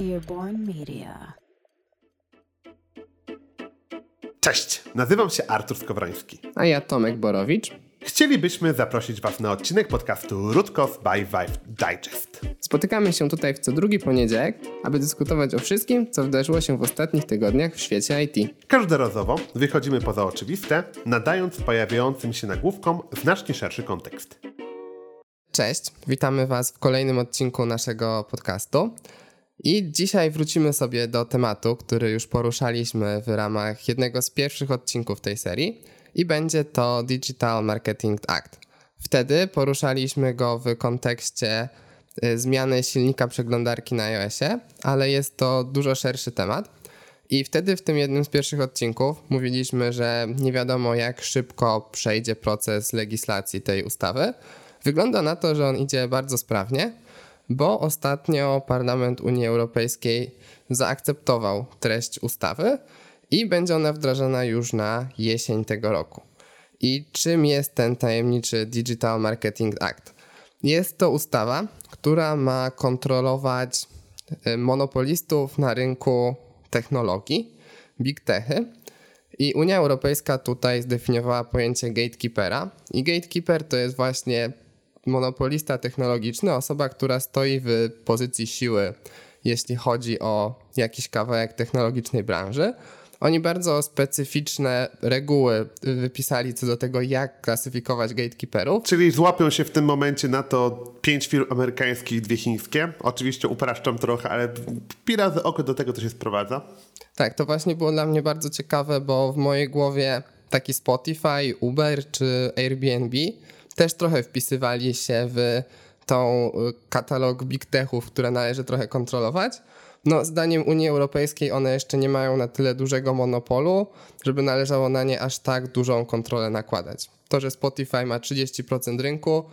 Earborn Media. Cześć, nazywam się Artur Skowroński. A ja Tomek Borowicz. Chcielibyśmy zaprosić Was na odcinek podcastu Rutkos by Vive Digest. Spotykamy się tutaj w co drugi poniedziałek, aby dyskutować o wszystkim, co wydarzyło się w ostatnich tygodniach w świecie IT. Każdorazowo wychodzimy poza oczywiste, nadając pojawiającym się nagłówkom znacznie szerszy kontekst. Cześć, witamy Was w kolejnym odcinku naszego podcastu. I dzisiaj wrócimy sobie do tematu, który już poruszaliśmy w ramach jednego z pierwszych odcinków tej serii i będzie to Digital Marketing Act. Wtedy poruszaliśmy go w kontekście y, zmiany silnika przeglądarki na iOSie, ale jest to dużo szerszy temat. I wtedy w tym jednym z pierwszych odcinków mówiliśmy, że nie wiadomo jak szybko przejdzie proces legislacji tej ustawy. Wygląda na to, że on idzie bardzo sprawnie, bo ostatnio Parlament Unii Europejskiej zaakceptował treść ustawy i będzie ona wdrażana już na jesień tego roku. I czym jest ten tajemniczy Digital Marketing Act? Jest to ustawa, która ma kontrolować y, monopolistów na rynku technologii, big techy. I Unia Europejska tutaj zdefiniowała pojęcie gatekeepera. I gatekeeper to jest właśnie monopolista technologiczny, osoba, która stoi w pozycji siły, jeśli chodzi o jakiś kawałek technologicznej branży. Oni bardzo specyficzne reguły wypisali co do tego, jak klasyfikować gatekeeperów. Czyli złapią się w tym momencie na to pięć firm amerykańskich dwie chińskie. Oczywiście upraszczam trochę, ale pi razy oko do tego to się sprowadza. Tak, to właśnie było dla mnie bardzo ciekawe, bo w mojej głowie taki Spotify, Uber czy Airbnb też trochę wpisywali się w tą y, katalog big techów, które należy trochę kontrolować. No, zdaniem Unii Europejskiej one jeszcze nie mają na tyle dużego monopolu, żeby należało na nie aż tak dużą kontrolę nakładać. To, że Spotify ma 30% rynku,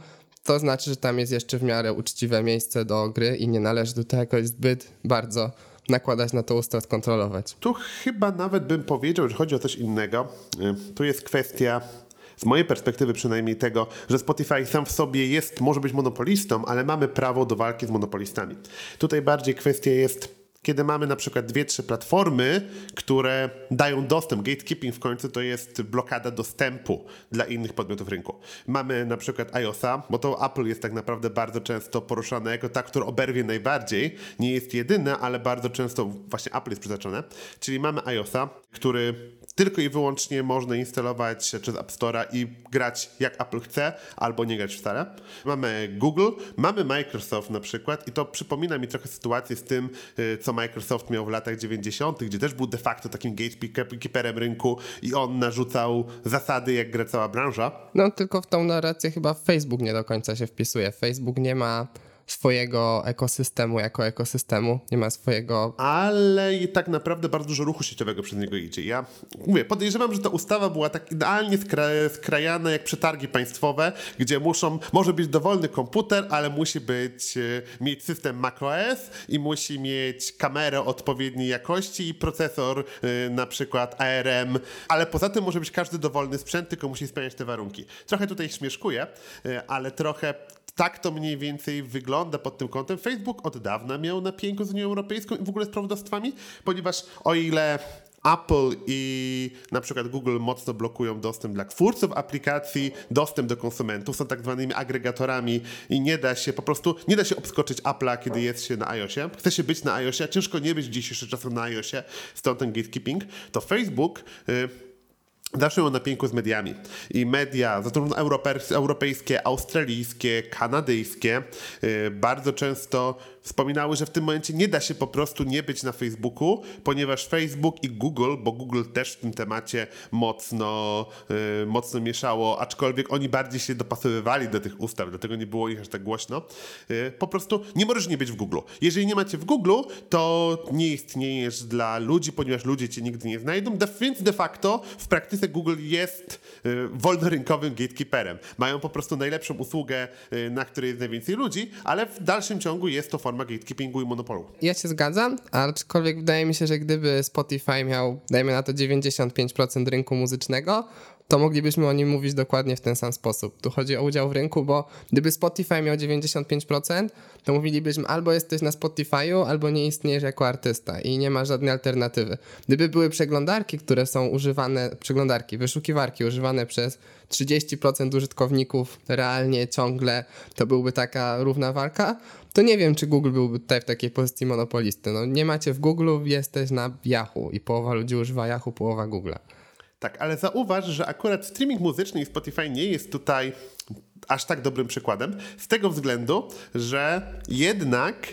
to znaczy, że tam jest jeszcze w miarę uczciwe miejsce do gry i nie należy tutaj jakoś zbyt bardzo nakładać na to ustaw, kontrolować. Tu chyba nawet bym powiedział, że chodzi o coś innego. Y, tu jest kwestia z mojej perspektywy przynajmniej tego, że Spotify sam w sobie jest, może być monopolistą, ale mamy prawo do walki z monopolistami. Tutaj bardziej kwestia jest kiedy mamy na przykład dwie, trzy platformy, które dają dostęp, gatekeeping w końcu to jest blokada dostępu dla innych podmiotów rynku. Mamy na przykład iOSa, bo to Apple jest tak naprawdę bardzo często poruszane jako ta, która oberwie najbardziej. Nie jest jedyne, ale bardzo często właśnie Apple jest przytaczane. Czyli mamy iOSa, który tylko i wyłącznie można instalować przez App Store'a i grać jak Apple chce, albo nie grać wcale. Mamy Google, mamy Microsoft na przykład i to przypomina mi trochę sytuację z tym, y, co Microsoft miał w latach 90., gdzie też był de facto takim gatekeeperem rynku i on narzucał zasady, jak gra cała branża. No tylko w tą narrację chyba Facebook nie do końca się wpisuje. Facebook nie ma swojego ekosystemu jako ekosystemu, nie ma swojego... Ale i tak naprawdę bardzo dużo ruchu sieciowego przez niego idzie. Ja mówię, podejrzewam, że ta ustawa była tak idealnie skra skrajana jak przetargi państwowe, gdzie muszą, może być dowolny komputer, ale musi być, e, mieć system macOS i musi mieć kamerę odpowiedniej jakości i procesor e, na przykład ARM, ale poza tym może być każdy dowolny sprzęt, tylko musi spełniać te warunki. Trochę tutaj śmieszkuję, e, ale trochę tak to mniej więcej wygląda pod tym kątem. Facebook od dawna miał na pięku z Unią Europejską i w ogóle z prawodawstwami, ponieważ o ile Apple i na przykład Google mocno blokują dostęp dla twórców aplikacji, dostęp do konsumentów, są tak zwanymi agregatorami i nie da się po prostu, nie da się obskoczyć Apple'a, kiedy jest się na iOSie. Chce się być na iOSie, a ciężko nie być w dzisiejszych na iOSie, stąd ten gatekeeping. To Facebook... Yy, Zawsze ją na pięku z mediami. I media, zarówno europejskie, australijskie, kanadyjskie, yy, bardzo często wspominały, że w tym momencie nie da się po prostu nie być na Facebooku, ponieważ Facebook i Google, bo Google też w tym temacie mocno, yy, mocno mieszało, aczkolwiek oni bardziej się dopasowywali do tych ustaw, dlatego nie było ich aż tak głośno. Yy, po prostu nie możesz nie być w Google. Jeżeli nie macie w Google, to nie istniejesz dla ludzi, ponieważ ludzie cię nigdy nie znajdą, więc de facto w praktyce Google jest yy, wolnorynkowym gatekeeperem. Mają po prostu najlepszą usługę, yy, na której jest najwięcej ludzi, ale w dalszym ciągu jest to forma forma gatekeepingu i monopolu. Ja się zgadzam, aczkolwiek wydaje mi się, że gdyby Spotify miał, dajmy na to 95% rynku muzycznego, to moglibyśmy o nim mówić dokładnie w ten sam sposób. Tu chodzi o udział w rynku, bo gdyby Spotify miał 95%, to mówilibyśmy albo jesteś na Spotify'u, albo nie istniejesz jako artysta i nie ma żadnej alternatywy. Gdyby były przeglądarki, które są używane, przeglądarki, wyszukiwarki używane przez 30% użytkowników realnie, ciągle, to byłby taka równa walka, to nie wiem, czy Google byłby tutaj w takiej pozycji monopolisty. No, nie macie w Google, jesteś na Yahoo i połowa ludzi używa Yahoo, połowa Google'a. Tak, ale zauważ, że akurat streaming muzyczny i Spotify nie jest tutaj aż tak dobrym przykładem, z tego względu, że jednak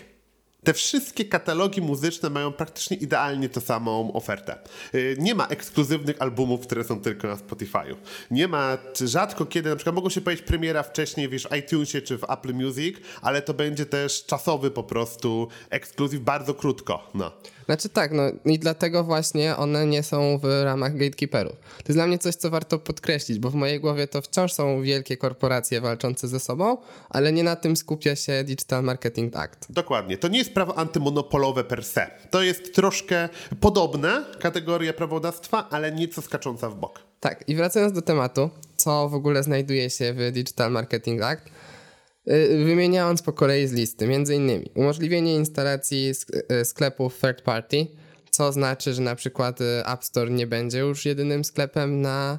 te wszystkie katalogi muzyczne mają praktycznie idealnie tę samą ofertę. Y, nie ma ekskluzywnych albumów, które są tylko na Spotify'u. Nie ma, rzadko kiedy, na przykład mogą się pojawić premiera wcześniej wiesz, w iTunesie czy w Apple Music, ale to będzie też czasowy po prostu ekskluzyw bardzo krótko. No. Znaczy tak, no i dlatego właśnie one nie są w ramach gatekeeperów. To jest dla mnie coś, co warto podkreślić, bo w mojej głowie to wciąż są wielkie korporacje walczące ze sobą, ale nie na tym skupia się Digital Marketing Act. Dokładnie. To nie jest prawo antymonopolowe per se. To jest troszkę podobne kategoria prawodawstwa, ale nieco skacząca w bok. Tak, i wracając do tematu, co w ogóle znajduje się w Digital Marketing Act, wymieniając po kolei z listy, między innymi umożliwienie instalacji y, sklepów third party, co znaczy, że na przykład y, App Store nie będzie już jedynym sklepem na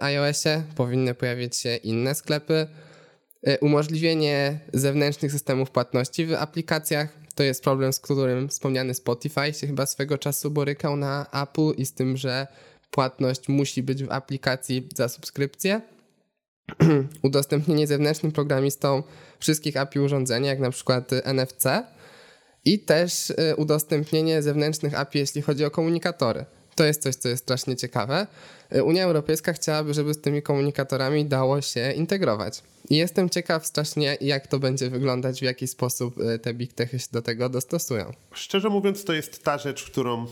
iOSie, powinny pojawić się inne sklepy. Umożliwienie zewnętrznych systemów płatności w aplikacjach, to jest problem, z którym wspomniany Spotify się chyba swego czasu borykał na Apple i z tym, że płatność musi być w aplikacji za subskrypcję. udostępnienie zewnętrznym programistom wszystkich API urządzenia, jak na przykład NFC i też y, udostępnienie zewnętrznych API, jeśli chodzi o komunikatory. To jest coś, co jest strasznie ciekawe. Y, Unia Europejska chciałaby, żeby z tymi komunikatorami dało się integrować. I jestem ciekaw strasznie, jak to będzie wyglądać, w jaki sposób y, te big techy się do tego dostosują. Szczerze mówiąc, to jest ta rzecz, którą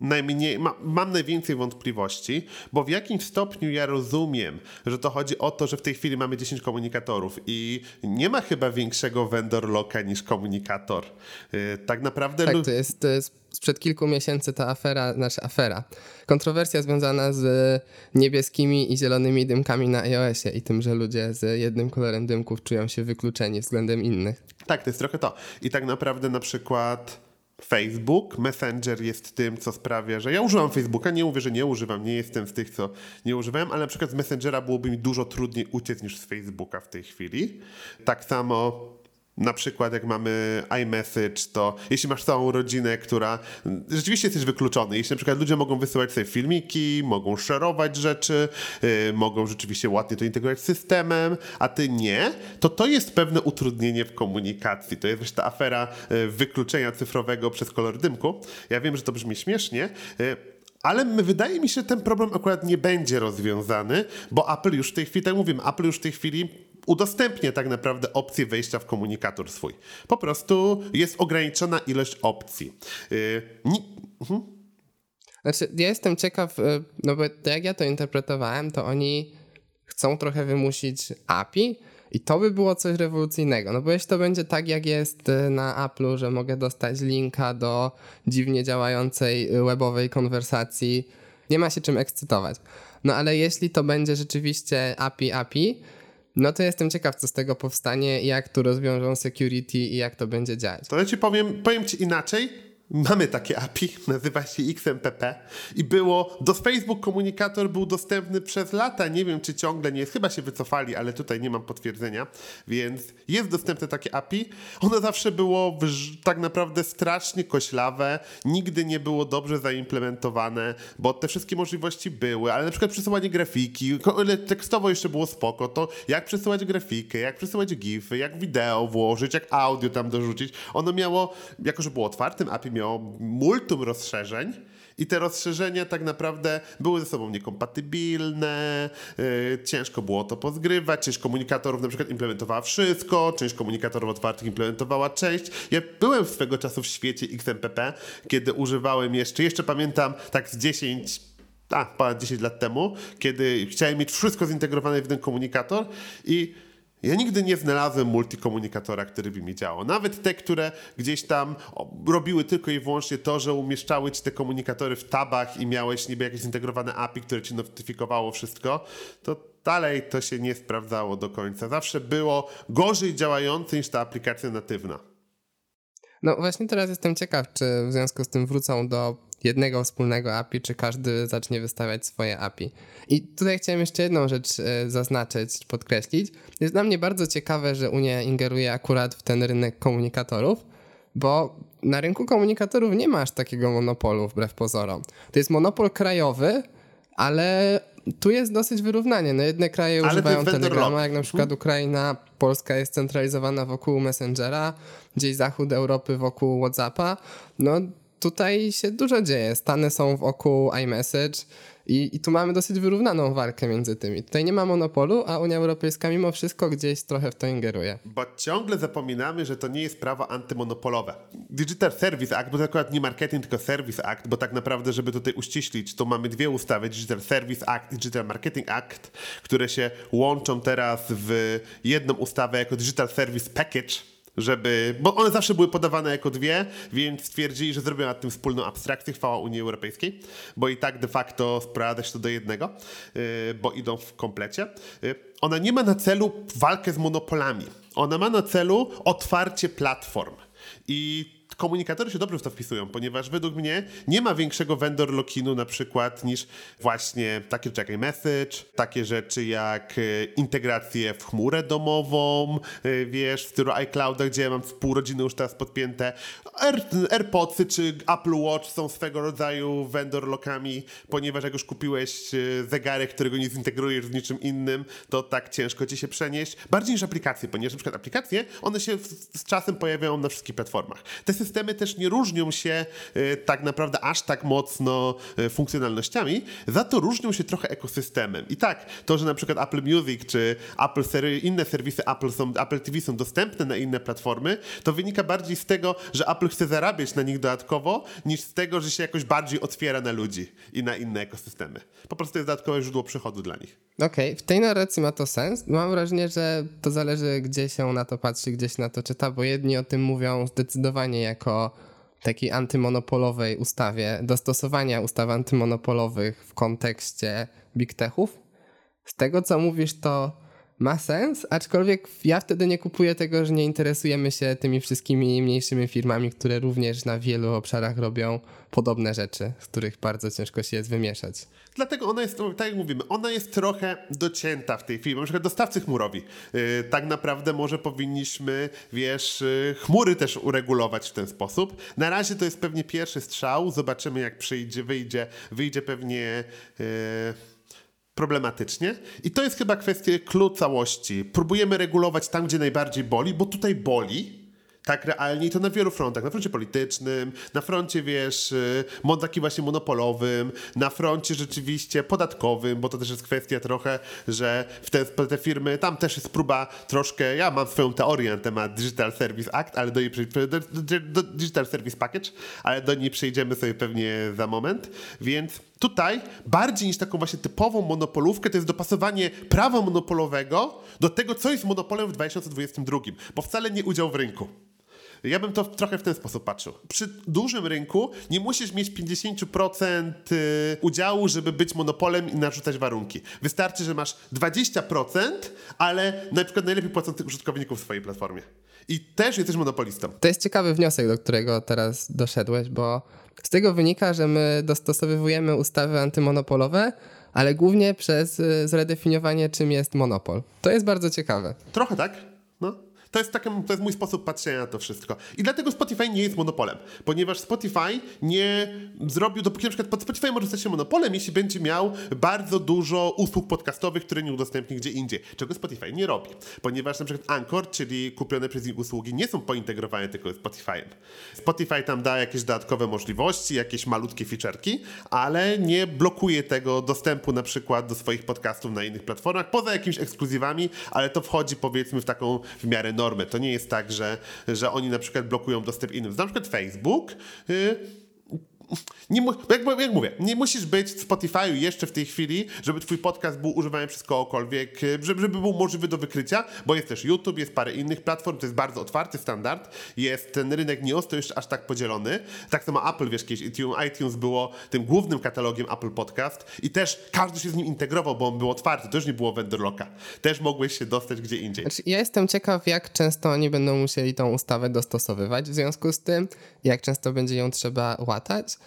najmniej, ma, mam najwięcej wątpliwości, bo w jakim stopniu ja rozumiem, że to chodzi o to, że w tej chwili mamy 10 komunikatorów i nie ma chyba większego vendor locka niż komunikator. Yy, tak naprawdę... Tak, to jest, to jest sprzed kilku miesięcy ta afera, znaczy afera, kontrowersja związana z niebieskimi i zielonymi dymkami na iOSie i tym, że ludzie z jednym kolorem dymków czują się wykluczeni względem innych. Tak, to jest trochę to. I tak naprawdę na przykład Facebook, Messenger jest tym, co sprawia, że ja używam Facebooka, nie mówię, że nie używam, nie jestem z tych, co nie używałem, ale na przykład z Messengera byłoby mi dużo trudniej uciec niż z Facebooka w tej chwili. Tak samo na przykład jak mamy iMessage, to jeśli masz całą rodzinę, która rzeczywiście jesteś wykluczony, jeśli na przykład ludzie mogą wysyłać sobie filmiki, mogą szerować rzeczy, yy, mogą rzeczywiście ładnie to integrować z systemem, a ty nie, to to jest pewne utrudnienie w komunikacji. To jest ta afera yy, wykluczenia cyfrowego przez kolor dymku. Ja wiem, że to brzmi śmiesznie, yy, ale wydaje mi się, że ten problem akurat nie będzie rozwiązany, bo Apple już w tej chwili, tak mówimy, Apple już w tej chwili udostępnia tak naprawdę opcję wejścia w komunikator swój. Po prostu jest ograniczona ilość opcji. Yy, mhm. Znaczy, ja jestem ciekaw, y, no bo jak ja to interpretowałem, to oni chcą trochę wymusić API i to by było coś rewolucyjnego. No bo jeśli to będzie tak, jak jest y, na Apple'u, że mogę dostać linka do dziwnie działającej webowej konwersacji, nie ma się czym ekscytować. No ale jeśli to będzie rzeczywiście API API, no to jestem ciekaw, co z tego powstanie, jak tu rozwiążą security i jak to będzie działać. To ja ci powiem, powiem ci inaczej Mamy takie API, nazywa się XMPP i było, do Facebook komunikator był dostępny przez lata, nie wiem czy ciągle nie jest, chyba się wycofali, ale tutaj nie mam potwierdzenia, więc jest dostępne takie API. Ono zawsze było tak naprawdę strasznie koślawe, nigdy nie było dobrze zaimplementowane, bo te wszystkie możliwości były, ale na przykład przesyłanie grafiki, tekstowo jeszcze było spoko, to jak przesyłać grafikę, jak przesyłać gify, jak wideo włożyć, jak audio tam dorzucić, ono miało, jako że było otwartym API, miało multum rozszerzeń. I te rozszerzenia tak naprawdę były ze sobą niekompatybilne, yy, ciężko było to pozgrywać, część komunikatorów na przykład implementowała wszystko, część komunikatorów otwartych implementowała część. Ja byłem swego czasu w świecie XMPP, kiedy używałem jeszcze, jeszcze pamiętam tak z 10 a, ponad 10 lat temu, kiedy chciałem mieć wszystko zintegrowane w jeden komunikator i Ja nigdy nie znalazłem multikomunikatora, który by mi działał. Nawet te, które gdzieś tam robiły tylko i wyłącznie to, że umieszczały ci te komunikatory w tabach i miałeś niby jakieś zintegrowane API, które ci notyfikowało wszystko, to dalej to się nie sprawdzało do końca. Zawsze było gorzej działające niż ta aplikacja natywna. No właśnie teraz jestem ciekaw, czy w związku z tym wrócą do jednego wspólnego API, czy każdy zacznie wystawiać swoje API. I tutaj chciałem jeszcze jedną rzecz e, zaznaczyć, podkreślić. Jest dla mnie bardzo ciekawe, że Unia ingeruje akurat w ten rynek komunikatorów, bo na rynku komunikatorów nie masz takiego monopolu wbrew pozorom. To jest monopol krajowy, ale tu jest dosyć wyrównanie. No jedne kraje ale używają Telegrama, jak na przykład hmm. Ukraina, Polska jest centralizowana wokół Messengera, gdzieś zachód Europy wokół WhatsAppa. No tutaj się dużo dzieje. Stany są wokół iMessage i, i tu mamy dosyć wyrównaną walkę między tymi. Tutaj nie ma monopolu, a Unia Europejska mimo wszystko gdzieś trochę w to ingeruje. Bo ciągle zapominamy, że to nie jest prawo antymonopolowe. Digital Service Act, bo to akurat nie marketing, tylko Service Act, bo tak naprawdę, żeby tutaj uściślić, to mamy dwie ustawy, Digital Service Act i Digital Marketing Act, które się łączą teraz w jedną ustawę jako Digital Service Package, żeby, bo one zawsze były podawane jako dwie, więc stwierdzili, że zrobią nad tym wspólną abstrakcję, chwała Unii Europejskiej, bo i tak de facto sprowadza się to do jednego, yy, bo idą w komplecie. Yy, ona nie ma na celu walkę z monopolami. Ona ma na celu otwarcie platform. I komunikatory się dobrze w to wpisują, ponieważ według mnie nie ma większego vendor lockinu na przykład niż właśnie takie rzeczy jak iMessage, takie rzeczy jak e, integracje w chmurę domową, e, wiesz, w stylu iClouda, gdzie ja mam pół rodziny już teraz podpięte. Air, AirPodsy czy Apple Watch są swego rodzaju vendor lockami, ponieważ jak już kupiłeś e, zegarek, którego nie zintegrujesz z niczym innym, to tak ciężko ci się przenieść. Bardziej niż aplikacje, ponieważ na przykład aplikacje, one się z czasem pojawiają na wszystkich platformach. Te systemy też nie różnią się e, tak naprawdę aż tak mocno e, funkcjonalnościami, za to różnią się trochę ekosystemem. I tak, to, że na przykład Apple Music czy Apple inne serwisy Apple, są, Apple TV są dostępne na inne platformy, to wynika bardziej z tego, że Apple chce zarabiać na nich dodatkowo, niż z tego, że się jakoś bardziej otwiera na ludzi i na inne ekosystemy. Po prostu jest dodatkowe źródło przychodu dla nich. Okej, okay. w tej narracji ma to sens. Mam wrażenie, że to zależy, gdzie się na to patrzy, gdzie się na to czyta, bo jedni o tym mówią zdecydowanie jako takiej antymonopolowej ustawie, dostosowania ustaw antymonopolowych w kontekście big techów. Z tego, co mówisz, to ma sens, aczkolwiek ja wtedy nie kupuję tego, że nie interesujemy się tymi wszystkimi mniejszymi firmami, które również na wielu obszarach robią podobne rzeczy, z których bardzo ciężko się jest wymieszać. Dlatego ona jest, tak jak mówimy, ona jest trochę docięta w tej chwili. Na przykład dostawcy chmurowi. Yy, tak naprawdę może powinniśmy, wiesz, yy, chmury też uregulować w ten sposób. Na razie to jest pewnie pierwszy strzał. Zobaczymy jak przyjdzie, wyjdzie, wyjdzie pewnie... Yy, problematycznie. I to jest chyba kwestia klucz całości. Próbujemy regulować tam, gdzie najbardziej boli, bo tutaj boli, tak realnie i to na wielu frontach. Na froncie politycznym, na froncie, wiesz, y, taki właśnie monopolowym, na froncie rzeczywiście podatkowym, bo to też jest kwestia trochę, że w te, te firmy, tam też jest próba troszkę, ja mam swoją teorię na temat Digital Service Act, ale do niej do, do, Digital Service Package, ale do niej przejdziemy sobie pewnie za moment, więc Tutaj bardziej niż taką właśnie typową monopolówkę to jest dopasowanie prawa monopolowego do tego, co jest monopolem w 2022, bo wcale nie udział w rynku. Ja bym to trochę w ten sposób patrzył. Przy dużym rynku nie musisz mieć 50% y, udziału, żeby być monopolem i narzucać warunki. Wystarczy, że masz 20%, ale na przykład najlepiej płacą tych użytkowników w swojej platformie. I też jesteś monopolistą. To jest ciekawy wniosek, do którego teraz doszedłeś, bo z tego wynika, że my dostosowujemy ustawy antymonopolowe, ale głównie przez y, zredefiniowanie, czym jest monopol. To jest bardzo ciekawe. Trochę tak. No. To jest, taki, to jest mój sposób patrzenia na to wszystko. I dlatego Spotify nie jest monopolem, ponieważ Spotify nie zrobił, dopóki na przykład Spotify może stać się monopolem, jeśli będzie miał bardzo dużo usług podcastowych, które nie udostępni gdzie indziej, czego Spotify nie robi, ponieważ na przykład Anchor, czyli kupione przez nich usługi, nie są pointegrowane tylko z Spotify'em. Spotify tam da jakieś dodatkowe możliwości, jakieś malutkie feature'ki, ale nie blokuje tego dostępu na przykład do swoich podcastów na innych platformach, poza jakimiś ekskluzywami, ale to wchodzi powiedzmy w taką w miarę normy. To nie jest tak, że, że oni na przykład blokują dostęp innym. Na przykład Facebook. Yy, nie, jak, jak mówię, nie musisz być w Spotify'u jeszcze w tej chwili, żeby twój podcast był używany przez kogokolwiek, żeby, żeby był możliwy do wykrycia, bo jest też YouTube, jest parę innych platform, to jest bardzo otwarty standard, jest ten rynek nie to jeszcze aż tak podzielony. Tak samo Apple, wiesz, kiedyś iTunes było tym głównym katalogiem Apple Podcast i też każdy się z nim integrował, bo on był otwarty, też nie było vendor locka. Też mogłeś się dostać gdzie indziej. Znaczy, ja jestem ciekaw, jak często oni będą musieli tą ustawę dostosowywać w związku z tym, jak często będzie ją trzeba łatać.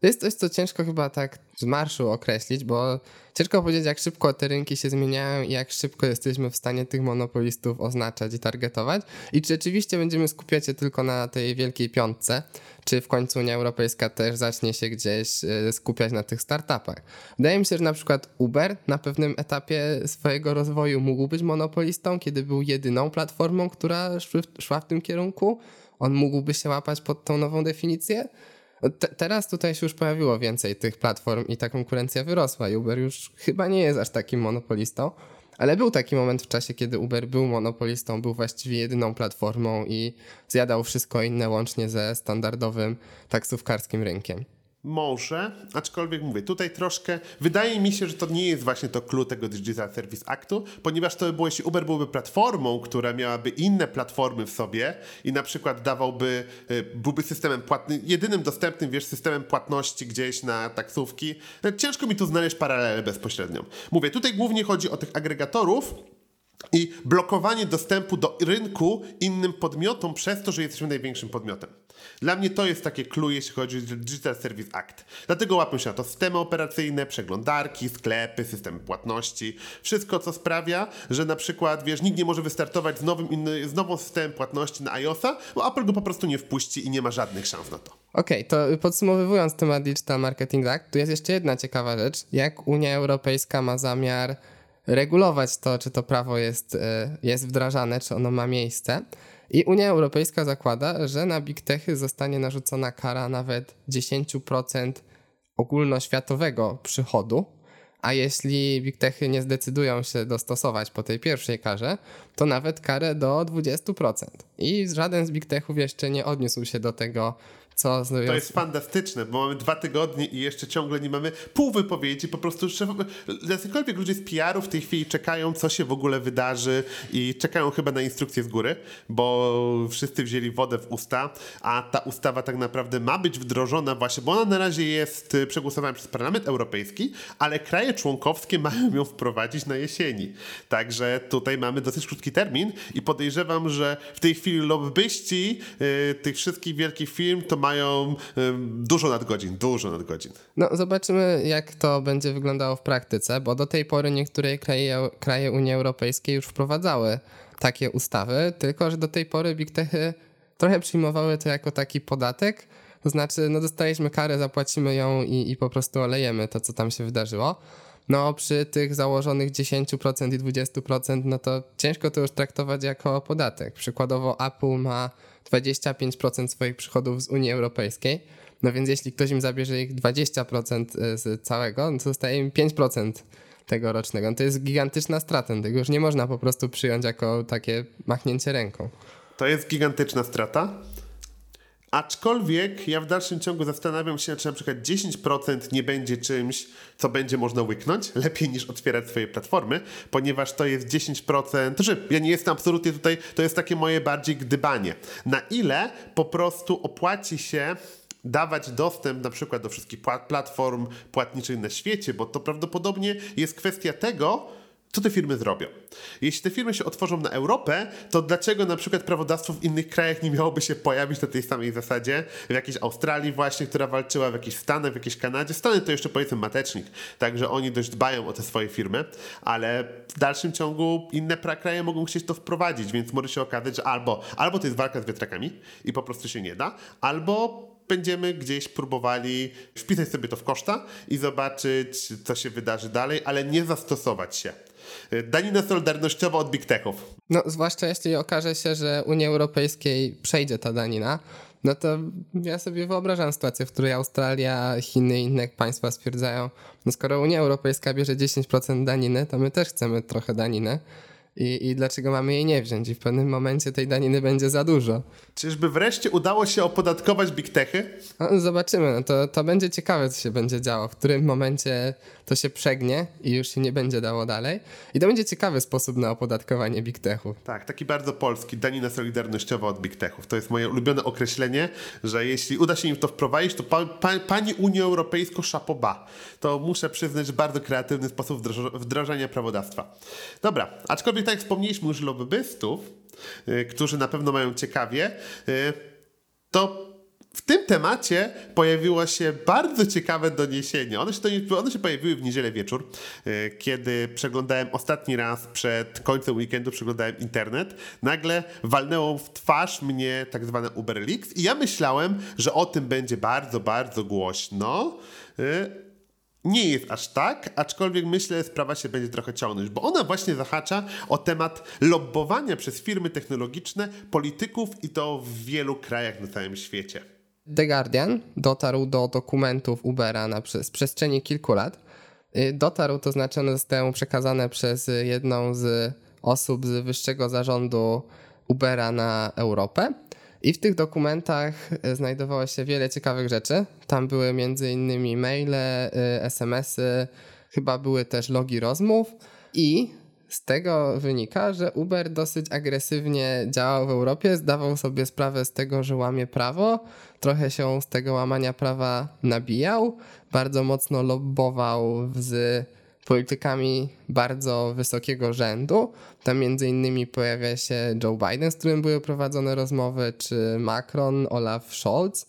To jest coś, co ciężko chyba tak z marszu określić, bo ciężko powiedzieć, jak szybko te rynki się zmieniają i jak szybko jesteśmy w stanie tych monopolistów oznaczać i targetować. I czy rzeczywiście będziemy skupiać się tylko na tej wielkiej piątce, czy w końcu Unia Europejska też zacznie się gdzieś e, skupiać na tych startupach. Wydaje mi się, że na przykład Uber na pewnym etapie swojego rozwoju mógł być monopolistą, kiedy był jedyną platformą, która szła w tym kierunku. On mógłby się łapać pod tą nową definicję. Te, teraz tutaj się już pojawiło więcej tych platform i ta konkurencja wyrosła. Uber już chyba nie jest aż takim monopolistą, ale był taki moment w czasie, kiedy Uber był monopolistą, był właściwie jedyną platformą i zjadał wszystko inne łącznie ze standardowym taksówkarskim rynkiem. Może, aczkolwiek mówię, tutaj troszkę, wydaje mi się, że to nie jest właśnie to clue tego Digital Service Actu, ponieważ to by było, jeśli Uber byłby platformą, która miałaby inne platformy w sobie i na przykład dawałby, y, byłby systemem płatnym, jedynym dostępnym, wiesz, systemem płatności gdzieś na taksówki, no, ciężko mi tu znaleźć paralelę bezpośrednią. Mówię, tutaj głównie chodzi o tych agregatorów, i blokowanie dostępu do rynku innym podmiotom przez to, że jesteśmy największym podmiotem. Dla mnie to jest takie clue, jeśli chodzi o Digital Service Act. Dlatego łapią się na to systemy operacyjne, przeglądarki, sklepy, systemy płatności. Wszystko, co sprawia, że na przykład, wiesz, nikt nie może wystartować z nowym, z nową systemem płatności na iOSa, bo Apple go po prostu nie wpuści i nie ma żadnych szans na to. Okej, okay, to podsumowując temat Digital Marketing Act, tu jest jeszcze jedna ciekawa rzecz. Jak Unia Europejska ma zamiar regulować to, czy to prawo jest, e, jest wdrażane, czy ono ma miejsce. I Unia Europejska zakłada, że na big techy zostanie narzucona kara nawet 10% ogólnoświatowego przychodu, a jeśli big techy nie zdecydują się dostosować po tej pierwszej karze, to nawet karę do 20%. I żaden z big techów jeszcze nie odniósł się do tego co To jest fantastyczne, bo mamy dwa tygodnie i jeszcze ciągle nie mamy pół wypowiedzi, po prostu jacykolwiek ludzie z PR-u w tej chwili czekają, co się w ogóle wydarzy i czekają chyba na instrukcje z góry, bo wszyscy wzięli wodę w usta, a ta ustawa tak naprawdę ma być wdrożona właśnie, bo ona na razie jest y, przegłosowana przez Parlament Europejski, ale kraje członkowskie mają ją wprowadzić na jesieni. Także tutaj mamy dosyć krótki termin i podejrzewam, że w tej chwili lobbyści yy, tych wszystkich wielkich firm to mają dużo nadgodzin, dużo nadgodzin. No zobaczymy, jak to będzie wyglądało w praktyce, bo do tej pory niektóre kraje, kraje Unii Europejskiej już wprowadzały takie ustawy, tylko że do tej pory big techy trochę przyjmowały to jako taki podatek, to znaczy, no dostaliśmy karę, zapłacimy ją i, i po prostu olejemy to, co tam się wydarzyło. No przy tych założonych 10% i 20%, no to ciężko to już traktować jako podatek. Przykładowo Apple ma 25% swoich przychodów z Unii Europejskiej. No więc jeśli ktoś im zabierze ich 20% e, z całego, no to zostaje im 5% tegorocznego. No to jest gigantyczna strata. Tego już nie można po prostu przyjąć jako takie machnięcie ręką. To jest gigantyczna strata. Aczkolwiek ja w dalszym ciągu zastanawiam się, czy na przykład 10% nie będzie czymś, co będzie można łyknąć, lepiej niż otwierać swoje platformy, ponieważ to jest 10%, znaczy ja nie jestem absolutnie tutaj, to jest takie moje bardziej gdybanie. Na ile po prostu opłaci się dawać dostęp na przykład do wszystkich platform płatniczych na świecie, bo to prawdopodobnie jest kwestia tego, co te firmy zrobią? Jeśli te firmy się otworzą na Europę, to dlaczego na przykład prawodawstwo w innych krajach nie miałoby się pojawić na tej samej zasadzie? W jakiejś Australii właśnie, która walczyła, w jakichś Stanach, w jakiejś Kanadzie. Stany to jeszcze powiedzmy matecznik, także oni dość dbają o te swoje firmy, ale w dalszym ciągu inne kraje mogą chcieć to wprowadzić, więc może się okazać, że albo, albo to jest walka z wiatrakami i po prostu się nie da, albo będziemy gdzieś próbowali wpisać sobie to w koszta i zobaczyć, co się wydarzy dalej, ale nie zastosować się. Danina solidarnościowa od big techów. No, zwłaszcza jeśli okaże się, że Unii Europejskiej przejdzie ta danina, no to ja sobie wyobrażam sytuację, w której Australia, Chiny i inne państwa stwierdzają, no skoro Unia Europejska bierze 10% daniny, to my też chcemy trochę daniny. i, i dlaczego mamy jej nie wziąć i w pewnym momencie tej daniny będzie za dużo. Czyżby wreszcie udało się opodatkować big techy? No, zobaczymy, no to, to będzie ciekawe, co się będzie działo, w którym momencie to się przegnie i już się nie będzie dało dalej. I to będzie ciekawy sposób na opodatkowanie big techów. Tak, taki bardzo polski, danina solidarnościowa od big techów. To jest moje ulubione określenie, że jeśli uda się im to wprowadzić, to pa, pa, pani Unio Europejsko szapoba. To muszę przyznać, że bardzo kreatywny sposób wdrożenia prawodawstwa. Dobra, aczkolwiek tak jak wspomnieliśmy już lobbystów, którzy na pewno mają ciekawie, yy, to w tym temacie pojawiło się bardzo ciekawe doniesienie. One się, one się pojawiły w niedzielę wieczór, yy, kiedy przeglądałem ostatni raz przed końcem weekendu, przeglądałem internet. Nagle walnęło w twarz mnie tak zwane UberLeaks i ja myślałem, że o tym będzie bardzo, bardzo głośno. Nie jest aż tak, aczkolwiek myślę, że sprawa się będzie trochę ciągnąć, bo ona właśnie zahacza o temat lobbowania przez firmy technologiczne polityków i to w wielu krajach na całym świecie. The Guardian dotarł do dokumentów Ubera na przez przestrzeni kilku lat. Y, dotarł, to znaczy one zostały przekazane przez jedną z osób z wyższego zarządu Ubera na Europę. I w tych dokumentach e, znajdowało się wiele ciekawych rzeczy. Tam były innymi maile, e, SMS-y, chyba były też logi rozmów i z tego wynika, że Uber dosyć agresywnie działał w Europie, zdawał sobie sprawę z tego, że łamie prawo, trochę się z tego łamania prawa nabijał, bardzo mocno lobbował z politykami bardzo wysokiego rzędu. Tam między innymi pojawia się Joe Biden, z którym były prowadzone rozmowy, czy Macron, Olaf Scholz.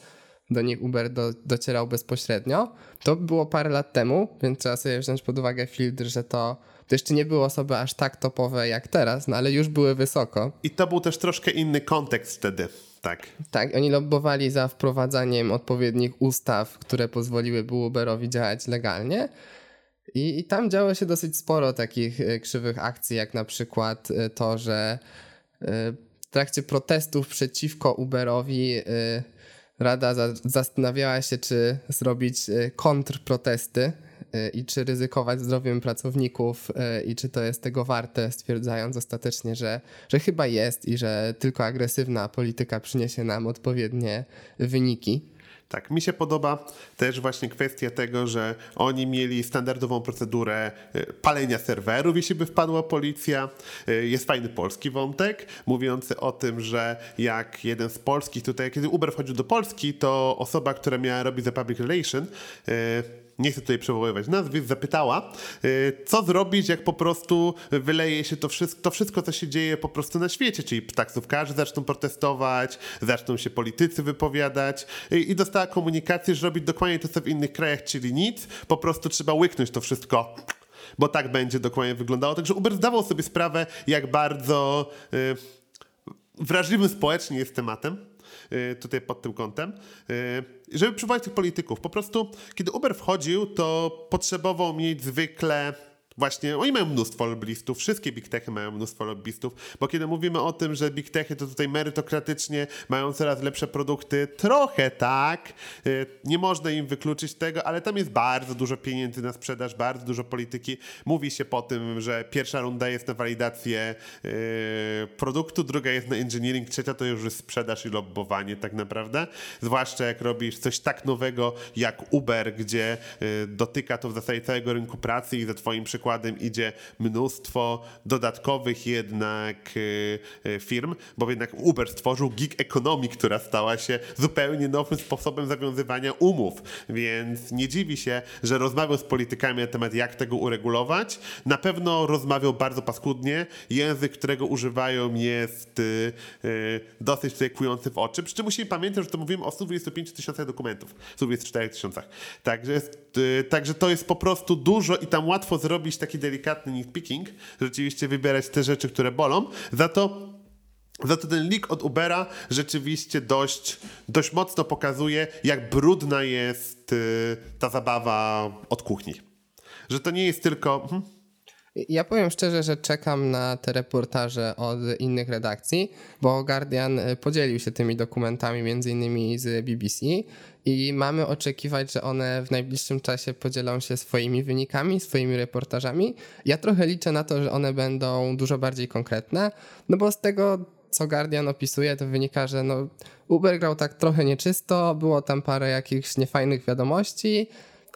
Do nich Uber do, docierał bezpośrednio. To było parę lat temu, więc trzeba sobie wziąć pod uwagę filtr, że to, to jeszcze nie były osoby aż tak topowe jak teraz, no ale już były wysoko. I to był też troszkę inny kontekst wtedy. Tak. Tak, oni lobbowali za wprowadzaniem odpowiednich ustaw, które pozwoliłyby Uberowi działać legalnie. I, I, tam działo się dosyć sporo takich e, krzywych akcji, jak na przykład e, to, że e, w trakcie protestów przeciwko Uberowi Rada zastanawiała się, czy zrobić kontrprotesty i czy ryzykować zdrowiem pracowników i czy to jest tego warte, stwierdzając ostatecznie, że, że chyba jest i że tylko agresywna polityka przyniesie nam odpowiednie wyniki. Tak, mi się podoba też właśnie kwestia tego, że oni mieli standardową procedurę e, palenia serwerów, jeśli by wpadła policja. E, jest fajny polski wątek, mówiący o tym, że jak jeden z polskich tutaj, kiedy Uber wchodził do Polski, to osoba, która miała robić za public relation, e, nie chcę tutaj przywoływać nazwisk, zapytała, y, co zrobić, jak po prostu wyleje się to wszystko, to wszystko, co się dzieje po prostu na świecie, czyli taksówkarze zaczną protestować, zaczną się politycy wypowiadać y, i dostała komunikację, że robić dokładnie to, co w innych krajach, czyli nic, po prostu trzeba łyknąć to wszystko bo tak będzie dokładnie wyglądało. Także Uber zdawał sobie sprawę, jak bardzo yy, wrażliwym społecznie jest tematem. Y, tutaj pod tym kątem, żeby przywołać tych polityków. Po prostu, kiedy Uber wchodził, to potrzebował mieć zwykle Właśnie oni mają mnóstwo lobbystów, wszystkie big techy mają mnóstwo lobbystów, bo kiedy mówimy o tym, że big techy to tutaj merytokratycznie mają coraz lepsze produkty, trochę tak, y, nie można im wykluczyć tego, ale tam jest bardzo dużo pieniędzy na sprzedaż, bardzo dużo polityki. Mówi się po tym, że pierwsza runda jest na walidację y, produktu, druga jest na engineering, trzecia to już jest sprzedaż i lobbowanie tak naprawdę. Zwłaszcza jak robisz coś tak nowego jak Uber, gdzie y, dotyka to w zasadzie całego rynku pracy i za twoim przykładem przykładem idzie mnóstwo dodatkowych jednak y, y, firm, bo jednak Uber stworzył gig economy, która stała się zupełnie nowym sposobem zawiązywania umów, więc nie dziwi się, że rozmawiał z politykami na temat jak tego uregulować. Na pewno rozmawiał bardzo paskudnie. Język, którego używają jest y, dosyć tutaj w oczy. Przy czym musimy pamiętać, że to mówimy o 125 tysiącach dokumentów, 124 tysiącach. Także, także to jest po prostu dużo i tam łatwo zrobić robić taki delikatny nitpicking, rzeczywiście wybierać te rzeczy, które bolą, za to za to ten leak od Ubera rzeczywiście dość, dość mocno pokazuje, jak brudna jest y, ta zabawa od kuchni. Że to nie jest tylko. Hmm? Ja powiem szczerze, że czekam na te reportaże od innych redakcji, bo Guardian e, podzielił się tymi dokumentami między innymi z BBC i mamy oczekiwać, że one w najbliższym czasie podzielą się swoimi wynikami, swoimi reportażami. Ja trochę liczę na to, że one będą dużo bardziej konkretne, no bo z tego co Guardian opisuje, to wynika, że no, Uber grał tak trochę nieczysto, było tam parę jakichś niefajnych wiadomości,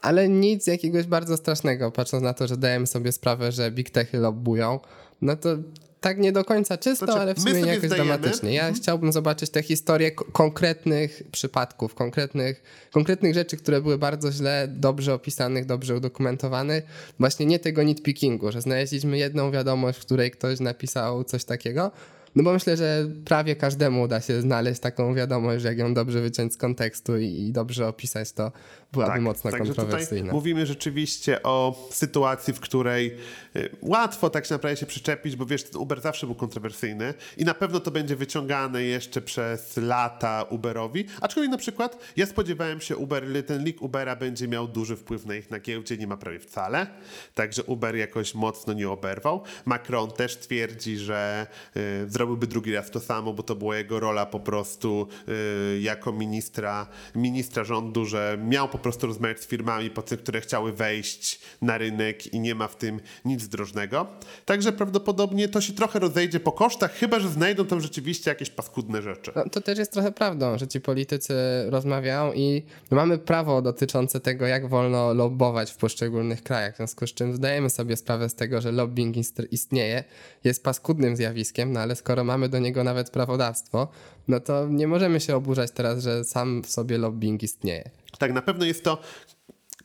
ale nic jakiegoś bardzo strasznego, patrząc na to, że dajemy sobie sprawę, że big techy lobbują, no to tak nie do końca czysto, znaczy, ale w sumie nie jakoś zdajemy. dramatycznie. Ja mhm. chciałbym zobaczyć te historie konkretnych przypadków, konkretnych, konkretnych rzeczy, które były bardzo źle, dobrze opisanych, dobrze udokumentowanych. Właśnie nie tego nitpickingu, że znaleźliśmy jedną wiadomość, w której ktoś napisał coś takiego, no bo myślę, że prawie każdemu uda się znaleźć taką wiadomość, że jak ją dobrze wyciąć z kontekstu i dobrze opisać, to byłaby tak, mocno kontrowersyjna. Mówimy rzeczywiście o sytuacji, w której y, łatwo tak naprawdę się przyczepić, bo wiesz, ten Uber zawsze był kontrowersyjny i na pewno to będzie wyciągane jeszcze przez lata Uberowi. Aczkolwiek na przykład ja spodziewałem się, Uber, ten leak Ubera będzie miał duży wpływ na ich na giełdzie, nie ma prawie wcale. Także Uber jakoś mocno nie oberwał. Macron też twierdzi, że y, zrobiłby drugi raz to samo, bo to była jego rola po prostu y, jako ministra, ministra rządu, że miał po prostu rozmawiać z firmami, które chciały wejść na rynek i nie ma w tym nic drożnego. Także prawdopodobnie to się trochę rozejdzie po kosztach, chyba że znajdą tam rzeczywiście jakieś paskudne rzeczy. No, to też jest trochę prawdą, że ci politycy rozmawiają i mamy prawo dotyczące tego, jak wolno lobbować w poszczególnych krajach. W związku z czym zdajemy sobie sprawę z tego, że lobbying istnieje, jest paskudnym zjawiskiem, no ale skoro mamy do niego nawet prawodawstwo, no to nie możemy się oburzać teraz, że sam w sobie lobbying istnieje. Tak, na pewno jest to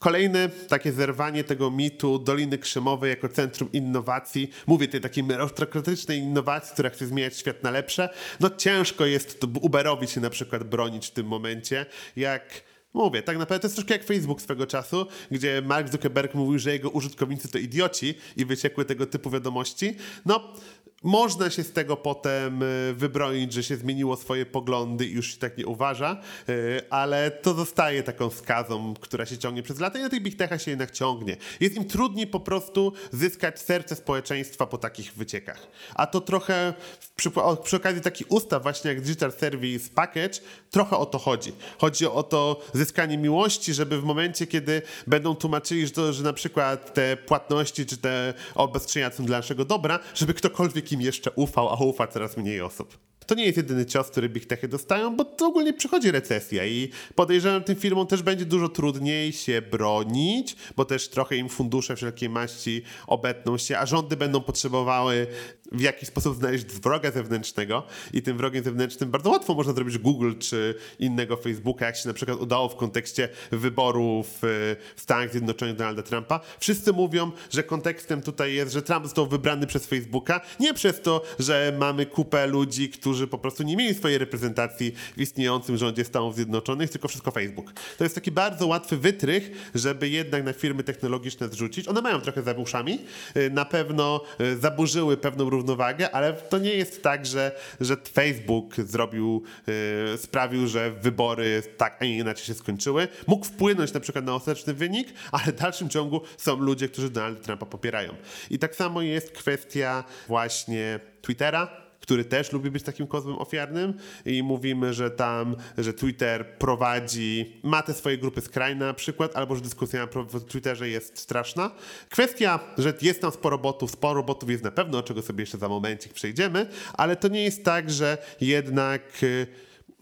Kolejne takie zerwanie tego mitu Doliny Krzemowej jako centrum innowacji, mówię tej takiej merytokratycznej innowacji, która chce zmieniać świat na lepsze, no ciężko jest Uberowi się na przykład bronić w tym momencie, jak Mówię, tak naprawdę to jest troszkę jak Facebook swego czasu, gdzie Mark Zuckerberg mówił, że jego użytkownicy to idioci i wyciekły tego typu wiadomości. No, można się z tego potem e, wybronić, że się zmieniło swoje poglądy i już się tak nie uważa, e, ale to zostaje taką skazą, która się ciągnie przez lata i na tych big techach się jednak ciągnie. Jest im trudniej po prostu zyskać serce społeczeństwa po takich wyciekach. A to trochę przy, przy okazji takich ustaw właśnie jak Digital Service Package, trochę o to chodzi. Chodzi o to zyskanie miłości, żeby w momencie, kiedy będą tłumaczyli, że, to, że na przykład te płatności czy te obostrzenia są dla naszego dobra, żeby ktokolwiek im jeszcze ufał, a ufa coraz mniej osób. To nie jest jedyny cios, który Big Techy dostają, bo to ogólnie przychodzi recesja i podejrzewam, tym firmom też będzie dużo trudniej się bronić, bo też trochę im fundusze wszelkiej maści obetną się, a rządy będą potrzebowały w jakiś sposób znaleźć wroga zewnętrznego i tym wrogiem zewnętrznym bardzo łatwo można zrobić Google czy innego Facebooka, jak się na przykład udało w kontekście wyborów w Stanach Zjednoczonych Donalda Trumpa. Wszyscy mówią, że kontekstem tutaj jest, że Trump został wybrany przez Facebooka, nie przez to, że mamy kupę ludzi, którzy po prostu nie mieli swojej reprezentacji w istniejącym rządzie Stanów Zjednoczonych, tylko wszystko Facebook. To jest taki bardzo łatwy wytrych, żeby jednak na firmy technologiczne zrzucić. One mają trochę za uszami, e, na pewno e, zaburzyły pewną równowagę, ale to nie jest tak, że, że Facebook zrobił, yy, sprawił, że wybory tak, a nie inaczej się skończyły. Mógł wpłynąć na przykład na ostateczny wynik, ale w dalszym ciągu są ludzie, którzy Donalda Trumpa popierają. I tak samo jest kwestia właśnie Twittera, który też lubi być takim kozłem ofiarnym i mówimy, że tam, że Twitter prowadzi, ma te swoje grupy skrajne na przykład, albo że dyskusja na Twitterze jest straszna. Kwestia, że jest tam sporo botów, sporo botów jest na pewno, o czego sobie jeszcze za momencik przejdziemy, ale to nie jest tak, że jednak y,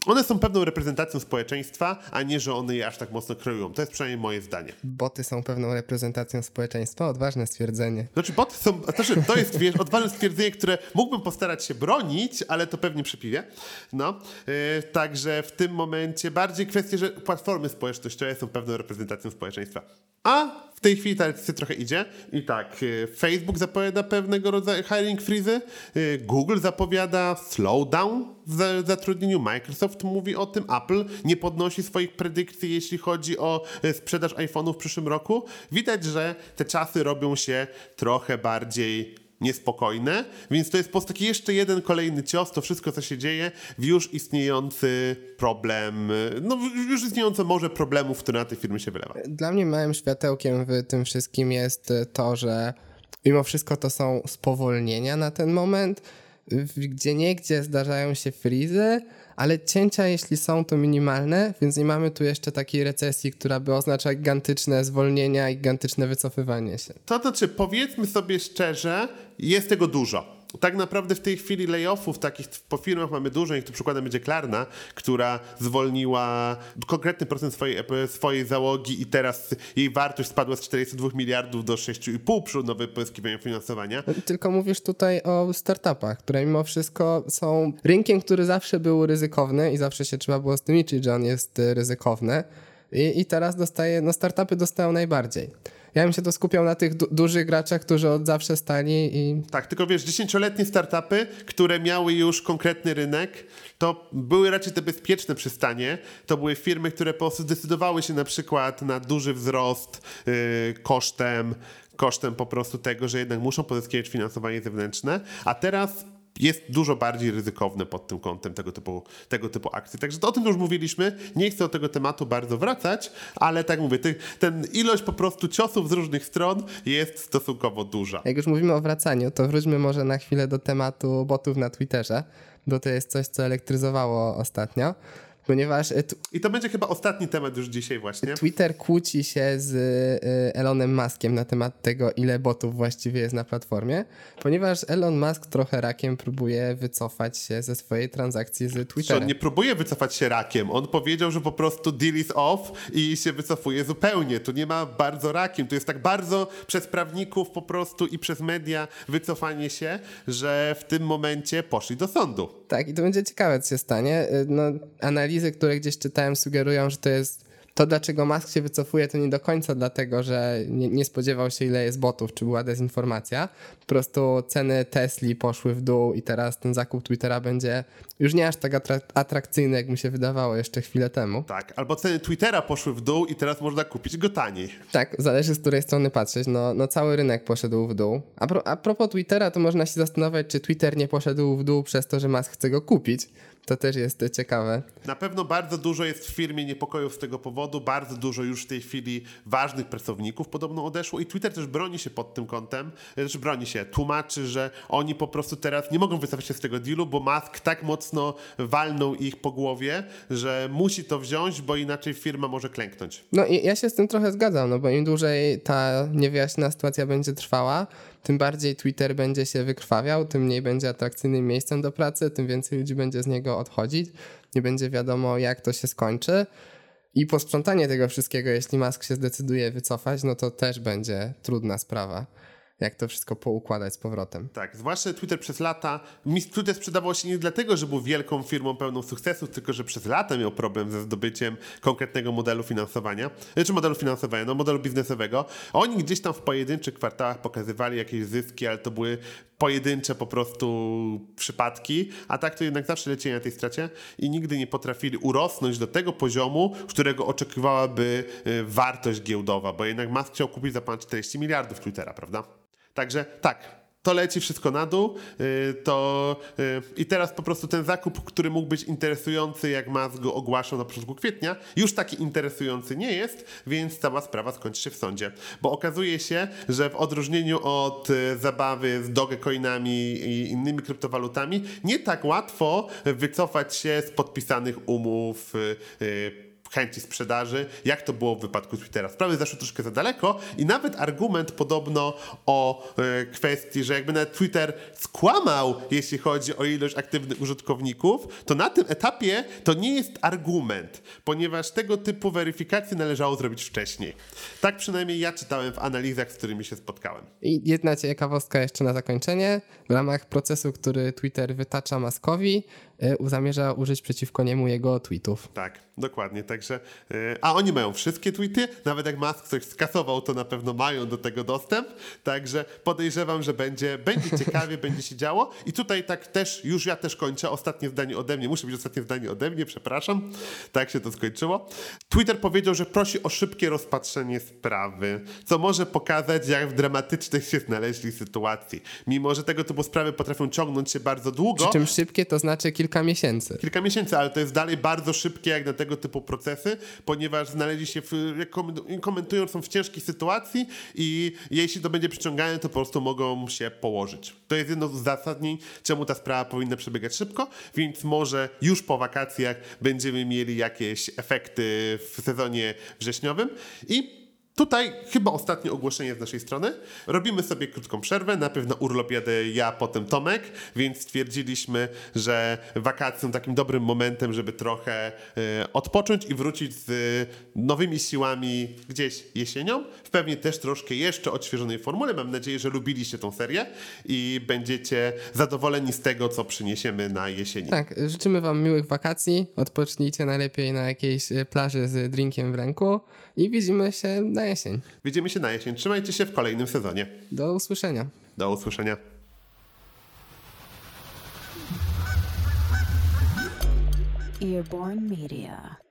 one są pewną reprezentacją społeczeństwa, a nie, że one je aż tak mocno kreują. To jest przynajmniej moje zdanie. Boty są pewną reprezentacją społeczeństwa? Odważne stwierdzenie. Znaczy, boty są, znaczy, to jest wiesz, odważne stwierdzenie, które mógłbym postarać się bronić, ale to pewnie przepiję. No, yy, także w tym momencie bardziej kwestie, że platformy społecznościowe są pewną reprezentacją społeczeństwa. A w tej chwili ta decyzja trochę idzie. I tak, y, Facebook zapowiada pewnego rodzaju hiring freeze, y, Google zapowiada slowdown w zatrudnieniu, Microsoft mówi o tym, Apple nie podnosi swoich predykcji, jeśli chodzi o y, sprzedaż iPhone'ów w przyszłym roku. Widać, że te czasy robią się trochę bardziej niespokojne, więc to jest po prostu taki jeszcze jeden kolejny cios, to wszystko, co się dzieje w już istniejący problem, no już istniejące może problemów, które na te firmy się wylewa. Dla mnie małym światełkiem w tym wszystkim jest to, że Mimo wszystko to są spowolnienia na ten moment, gdzie niegdzie zdarzają się frizy, ale cięcia jeśli są to minimalne, więc nie mamy tu jeszcze takiej recesji, która by oznaczała gigantyczne zwolnienia i gigantyczne wycofywanie się. To znaczy, powiedzmy sobie szczerze, jest tego dużo tak naprawdę w tej chwili layoffów takich po firmach mamy dużo, i tu przykładem będzie Klarna, która zwolniła konkretny procent swojej, swojej załogi i teraz jej wartość spadła z 42 miliardów do 6,5 przy nowym pozyskiwaniu finansowania. Tylko mówisz tutaj o startupach, które mimo wszystko są rynkiem, który zawsze był ryzykowny i zawsze się trzeba było z tym liczyć, że on jest ryzykowny. I, i teraz dostaje, no startupy dostają najbardziej. Ja bym się to skupiał na tych du dużych graczach, którzy od zawsze stali i... Tak, tylko wiesz, dziesięcioletnie startupy, które miały już konkretny rynek, to były raczej te bezpieczne przystanie. To były firmy, które po prostu zdecydowały się na przykład na duży wzrost yy, kosztem kosztem po prostu tego, że jednak muszą pozyskiwać finansowanie zewnętrzne, a teraz jest dużo bardziej ryzykowne pod tym kątem tego typu, tego typu akcji. Także o tym już mówiliśmy. Nie chcę do tego tematu bardzo wracać, ale tak mówię, ty, ten ilość po prostu ciosów z różnych stron jest stosunkowo duża. Jak już mówimy o wracaniu, to wróćmy może na chwilę do tematu botów na Twitterze, bo to jest coś, co elektryzowało ostatnio ponieważ... E, I to będzie chyba ostatni temat już dzisiaj właśnie. Twitter kłóci się z e, Elonem Muskiem na temat tego, ile botów właściwie jest na platformie, ponieważ Elon Musk trochę rakiem próbuje wycofać się ze swojej transakcji z Twitterem. On nie próbuje wycofać się rakiem, on powiedział, że po prostu deal is off i się wycofuje zupełnie. Tu nie ma bardzo rakiem, tu jest tak bardzo przez prawników po prostu i przez media wycofanie się, że w tym momencie poszli do sądu. Tak, i to będzie ciekawe, co się stanie. E, no, analiza analizy, które gdzieś czytałem, sugerują, że to jest to, dlaczego Musk się wycofuje, to nie do końca dlatego, że nie, nie, spodziewał się, ile jest botów, czy była dezinformacja. Po prostu ceny Tesli poszły w dół i teraz ten zakup Twittera będzie już nie aż tak atrakcyjny, jak mi się wydawało jeszcze chwilę temu. Tak, albo ceny Twittera poszły w dół i teraz można kupić go taniej. Tak, zależy z której strony patrzeć. No, no cały rynek poszedł w dół. A, pro, a propos Twittera, to można się zastanawiać, czy Twitter nie poszedł w dół przez to, że Musk chce go kupić to też jest ciekawe. Na pewno bardzo dużo jest w firmie niepokojów z tego powodu. Bardzo dużo już w tej chwili ważnych pracowników podobno odeszło i Twitter też broni się pod tym kątem. Też broni się, tłumaczy, że oni po prostu teraz nie mogą wycofać się z tego dealu, bo Musk tak mocno walnął ich po głowie, że musi to wziąć, bo inaczej firma może klęknąć. No i ja się z tym trochę zgadzam, no bo im dłużej ta niewyjaśniona sytuacja będzie trwała, tym bardziej Twitter będzie się wykrwawiał, tym mniej będzie atrakcyjnym miejscem do pracy, tym więcej ludzi będzie z niego odchodzić, nie będzie wiadomo jak to się skończy. I posprzątanie tego wszystkiego, jeśli Musk się zdecyduje wycofać, no to też będzie trudna sprawa jak to wszystko poukładać z powrotem. Tak, zwłaszcza Twitter przez lata, Twitter sprzedawał się nie dlatego, że był wielką firmą pełną sukcesu, tylko że przez lata miał problem ze zdobyciem konkretnego modelu finansowania, czy znaczy modelu finansowania, no modelu biznesowego. Oni gdzieś tam w pojedynczych kwartałach pokazywali jakieś zyski, ale to były pojedyncze po prostu przypadki, a tak to jednak zawsze lecieli na tej stracie i nigdy nie potrafili urosnąć do tego poziomu, którego oczekiwałaby y, wartość giełdowa, bo jednak Musk chciał kupić za ponad 40 miliardów Twittera, prawda? Także tak, to leci wszystko na dół, y, to y, i teraz po prostu ten zakup, który mógł być interesujący, jak Musk go ogłaszał na początku kwietnia, już taki interesujący nie jest, więc cała sprawa skończy się w sądzie. Bo okazuje się, że w odróżnieniu od y, zabawy z Dogecoinami i innymi kryptowalutami, nie tak łatwo wycofać się z podpisanych umów chęci sprzedaży, jak to było w wypadku Twittera. Sprawy zaszły troszkę za daleko i nawet argument podobno o e, kwestii, że jakby nawet Twitter skłamał, jeśli chodzi o ilość aktywnych użytkowników, to na tym etapie to nie jest argument, ponieważ tego typu weryfikacje należało zrobić wcześniej. Tak przynajmniej ja czytałem w analizach, z którymi się spotkałem. I jedna ciekawostka jeszcze na zakończenie. W ramach procesu, który Twitter wytacza Maskowi, y, zamierza użyć przeciwko niemu jego tweetów. Tak, dokładnie. Także, y, a oni mają wszystkie tweety, nawet jak Musk coś skasował, to na pewno mają do tego dostęp. Także podejrzewam, że będzie, będzie ciekawie, będzie się działo. I tutaj tak też, już ja też kończę. Ostatnie zdanie ode mnie. Muszę być ostatnie zdanie ode mnie, przepraszam. Tak się to skończyło. Twitter powiedział, że prosi o szybkie rozpatrzenie sprawy, co może pokazać, jak w dramatycznej się znaleźli sytuacji. Mimo, że tego typu sprawy potrafią ciągnąć się bardzo długo. Przy czym szybkie to znaczy kilka kilka miesięcy. Kilka miesięcy, ale to jest dalej bardzo szybkie jak na tego typu procesy, ponieważ znaleźli się, w, komentują, są w ciężkiej sytuacji i jeśli to będzie przyciągane, to po prostu mogą się położyć. To jest jedno z uzasadnień, czemu ta sprawa powinna przebiegać szybko, więc może już po wakacjach będziemy mieli jakieś efekty w sezonie wrześniowym i Tutaj chyba ostatnie ogłoszenie z naszej strony. Robimy sobie krótką przerwę. Na urlop jadę ja, potem Tomek, więc stwierdziliśmy, że wakacje są takim dobrym momentem, żeby trochę y, odpocząć i wrócić z y, nowymi siłami gdzieś jesienią. W pewnie też troszkę jeszcze odświeżonej formule. Mam nadzieję, że lubiliście tą serię i będziecie zadowoleni z tego, co przyniesiemy na jesieni. Tak, życzymy Wam miłych wakacji. Odpocznijcie najlepiej na jakiejś e, plaży z drinkiem w ręku i widzimy się na jesień. Widzimy się na jesień. Trzymajcie się w kolejnym sezonie. Do usłyszenia. Do usłyszenia. Earborn Media.